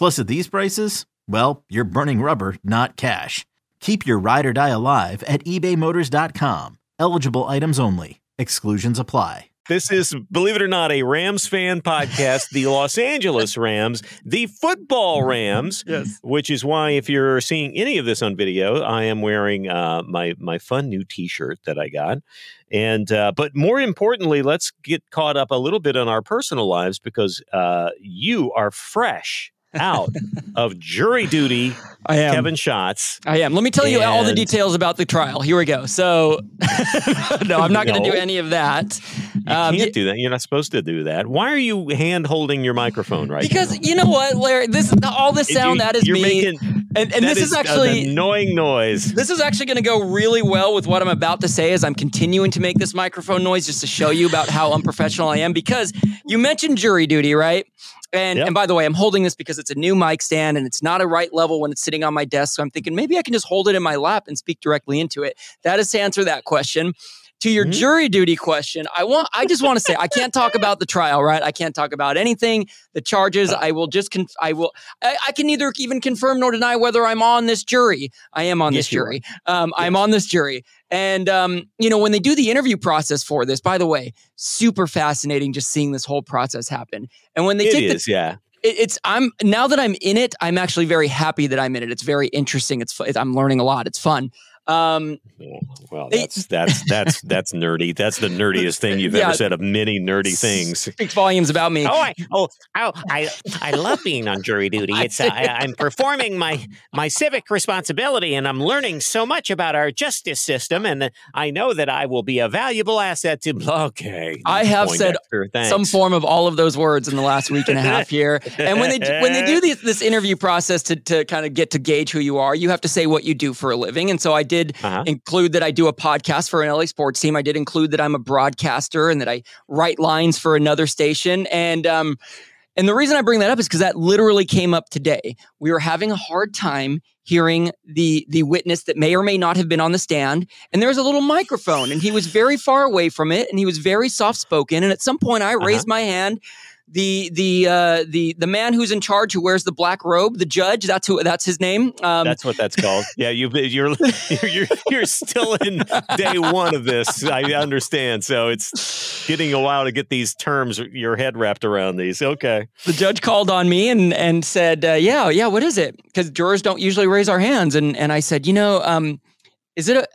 Plus, at these prices, well, you're burning rubber, not cash. Keep your ride or die alive at ebaymotors.com. Eligible items only. Exclusions apply. This is, believe it or not, a Rams fan podcast. The Los Angeles Rams, the football Rams, Yes. which is why if you're seeing any of this on video, I am wearing uh, my my fun new T-shirt that I got. And uh, but more importantly, let's get caught up a little bit on our personal lives because uh, you are fresh out of jury duty, I am. Kevin Schatz. I am. Let me tell you all the details about the trial. Here we go. So, no, I'm not going to do any of that. You Um, can't do that. You're not supposed to do that. Why are you hand holding your microphone right because now? you know what, Larry? This all this sound you- that is me, making and, and that this is, an actually annoying noise. this is actually going to go really well with what I'm about to say as I'm continuing to make this microphone noise just to show you about how unprofessional I am. Because you mentioned jury duty, right? And Yep. and by the way, I'm holding this because it's a new mic stand and it's not a right level when it's sitting on my desk. So I'm thinking maybe I can just hold it in my lap and speak directly into it. That is to answer that question. To your Mhm. jury duty question, I want I just want to say I can't talk about the trial, right? I can't talk about anything, the charges. I will just conf- I will I, I can neither even confirm nor deny whether I'm on this jury. I am on Yes, this jury. Um, I'm on this jury. And, um, you know, when they do the interview process for this, by the way, super fascinating just seeing this whole process happen. And when they It take is, the, yeah. it, it's, I'm, now that I'm in it, I'm actually very happy that I'm in it. It's very interesting. It's, I'm learning a lot. It's fun. Um, Well, that's that's that's that's nerdy. That's the nerdiest thing you've Yeah. ever said of many nerdy things. speaks volumes about me. Oh, I oh, oh I I love being on jury duty. It's uh, I, I'm performing my my civic responsibility, and I'm learning so much about our justice system, and I know that I will be a valuable asset to. Okay, I have said some form of all of those words in the last week and a half here. And when they when they do this, this interview process to to kind of get to gauge who you are, you have to say what you do for a living. And so I did Uh-huh. include that I do a podcast for an LA sports team. I did include that I'm a broadcaster and that I write lines for another station. And um, and the reason I bring that up is because that literally came up today. We were having a hard time hearing the the witness that may or may not have been on the stand, and there was a little microphone, and he was very far away from it, and he was very soft spoken. And at some point, I raised my hand. The the uh, the the man who's in charge, who wears the black robe, the judge. That's who. That's his name. Um, That's what that's called. Yeah, you you're you're you're, still in day one of this. I understand. So it's getting a while to get these terms your head wrapped around these. Okay. the judge called on me and and said, uh, "Yeah, yeah, what is it?" Because jurors don't usually raise our hands, and and I said, "You know, um, is it a?"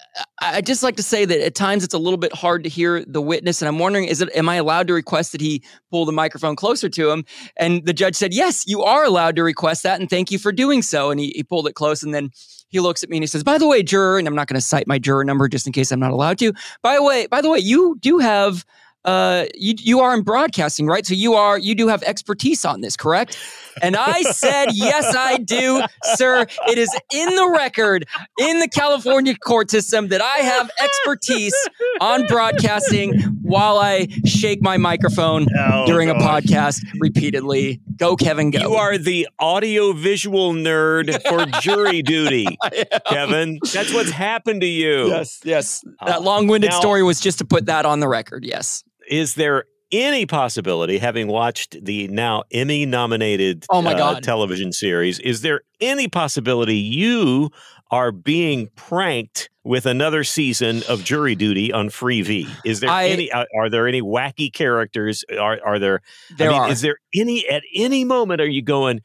I just like to say that at times it's a little bit hard to hear the witness, and I'm wondering, is it? Am I allowed to request that he pull the microphone closer to him? And the judge said, "Yes, you are allowed to request that, and thank you for doing so." And he, he pulled it close, and then he looks at me and he says, "By the way, juror," and I'm not going to cite my juror number just in case I'm not allowed to. By the way, by the way, you do have. Uh, you you are in broadcasting, right? So you are you do have expertise on this, correct? And I said, yes, I do, sir. It is in the record in the California court system that I have expertise on broadcasting while I shake my microphone Oh, during a podcast repeatedly. Go, Kevin, go. You are the audio visual nerd for jury duty, Kevin. That's what's happened to you. Yes, yes. Uh, That long winded story was just to put that on the record. Yes. Is there any possibility, having watched the now Emmy nominated Oh my uh, God. television series, is there any possibility you are being pranked with another season of jury duty on Freevee? Is there I- any are, are there any wacky characters? Are are there There I mean, are. is there any at any moment are you going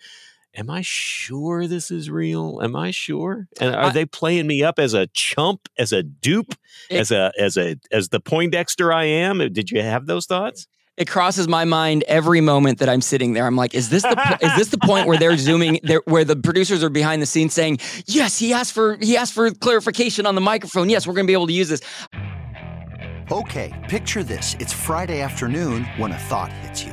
Am I sure this is real? Am I sure? And are I- they playing me up as a chump, as a dupe, It- as a as a as the Poindexter I am? Uh, did you have those thoughts? it crosses my mind every moment that I'm sitting there. I'm like, is this the po- is this the point where they're zooming, there, where the producers are behind the scenes saying, yes, he asked for he asked for clarification on the microphone. Yes, we're going to be able to use this. Okay, picture this. It's Friday afternoon when a thought hits you.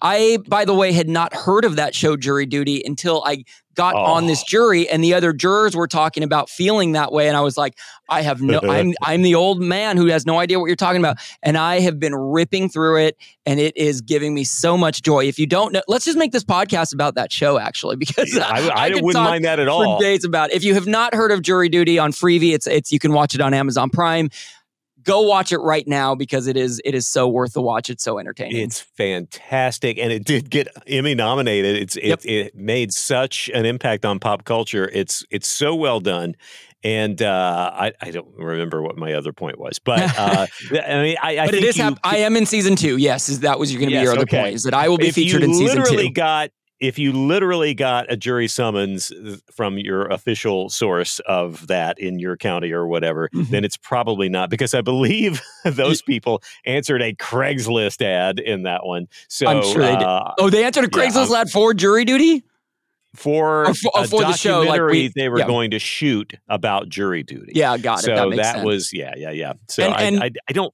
I, by the way, had not heard of that show, Jury Duty, until I got on this Oh. jury, and the other jurors were talking about feeling that way, and I was like, I have no, I'm, I'm the old man who has no idea what you're talking about, and I have been ripping through it, and it is giving me so much joy. If you don't know, let's just make this podcast about that show, actually, because I, I, could wouldn't mind that at all. days about. it. If you have not heard of Jury Duty on Freevee, it's it's you can watch it on Amazon Prime. Go watch it right now because it is it is so worth the watch. It's so entertaining. It's fantastic, and it did get Emmy nominated. It's it, Yep. it made such an impact on pop culture. It's it's so well done, and uh, I I don't remember what my other point was, but uh, I mean I, I but think it is. you, Hap- I am in season two. Yes, is that was you're going to Yes, be your other okay. point? Is that I will be if featured in season two. literally got if you literally got a jury summons from your official source of that in your county or whatever, Mhm. then it's probably not because I believe those people answered a Craigslist ad in that one. So I'm sure they did. uh, oh, they answered a Craigslist I'm- ad for jury duty. for, Or for- oh, for the show, like we- they were yeah. going to shoot about jury duty. Yeah, got it. so that makes sense. was yeah, yeah, yeah. So And- I, and- I, I don't.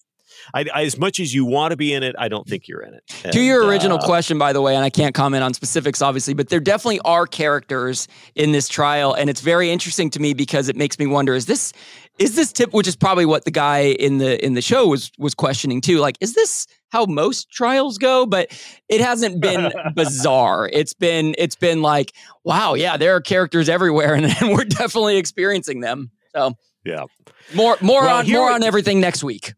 I, I, as much as you want to be in it, I don't think you're in it. to your original uh, question, by the way, and I can't comment on specifics, obviously, but there definitely are characters in this trial, and it's very interesting to me because it makes me wonder: is this is this tip, which is probably what the guy in the in the show was was questioning too? Like, is this how most trials go? But it hasn't been bizarre. It's been it's been like, wow, yeah, there are characters everywhere, and, and we're definitely experiencing them. So Yeah. more more Well, on more on everything next week.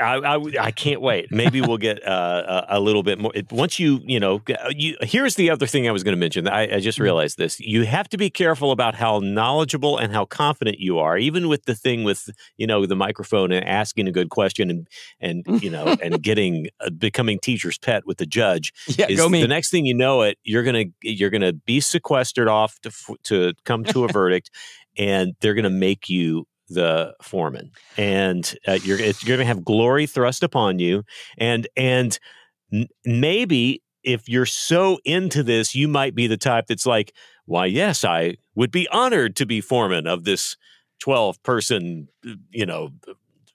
I, I, I can't wait. Maybe we'll get uh, a, a little bit more. Once you, you know, uh, you, here's the other thing I was going to mention. I, I just realized this. You have to be careful about how knowledgeable and how confident you are, even with the thing with, you know, the microphone and asking a good question and, and you know, and getting, uh, becoming teacher's pet with the judge. Yeah, is go me. The next thing you know it, you're going to, you're going to be sequestered off to, to come to a verdict and they're going to make you the foreman. And uh, you're you're going to have glory thrust upon you. And and n- maybe if you're so into this you might be the type that's like why yes i would be honored to be foreman of this 12 person you know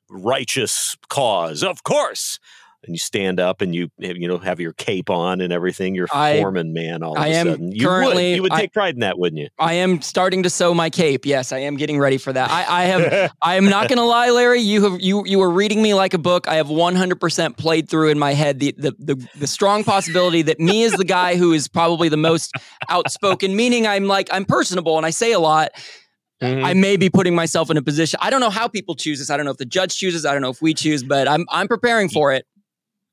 righteous cause. Of course and you stand up and you you know have your cape on and everything you're I- foreman man all of I a am sudden you would you would I- take pride in that wouldn't you I am starting to sew my cape. Yes, I am getting ready for that. I, I have. I am not going to lie, Larry. You have you you were reading me like a book. I have 100% played through in my head the the the, the strong possibility that me is the guy who is probably the most outspoken. Meaning, I'm like I'm personable and I say a lot. Mhm. I may be putting myself in a position. I don't know how people choose this. I don't know if the judge chooses. I don't know if we choose, but I'm I'm preparing for it.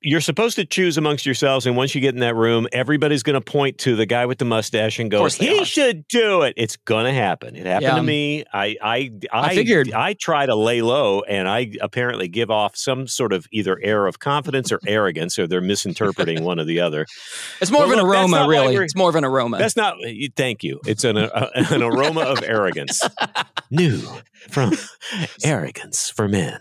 You're supposed to choose amongst yourselves, and once you get in that room, everybody's going to point to the guy with the mustache and go, "He are. should do it." It's going to happen. It happened Yeah. to me. I, I, I, figured. I try to lay low, and I apparently give off some sort of either air of confidence or arrogance, or they're misinterpreting one or the other. It's more Well, of an look, aroma, really. It's more of an aroma. That's not. Thank you. It's an uh, an aroma of arrogance. New from arrogance for men.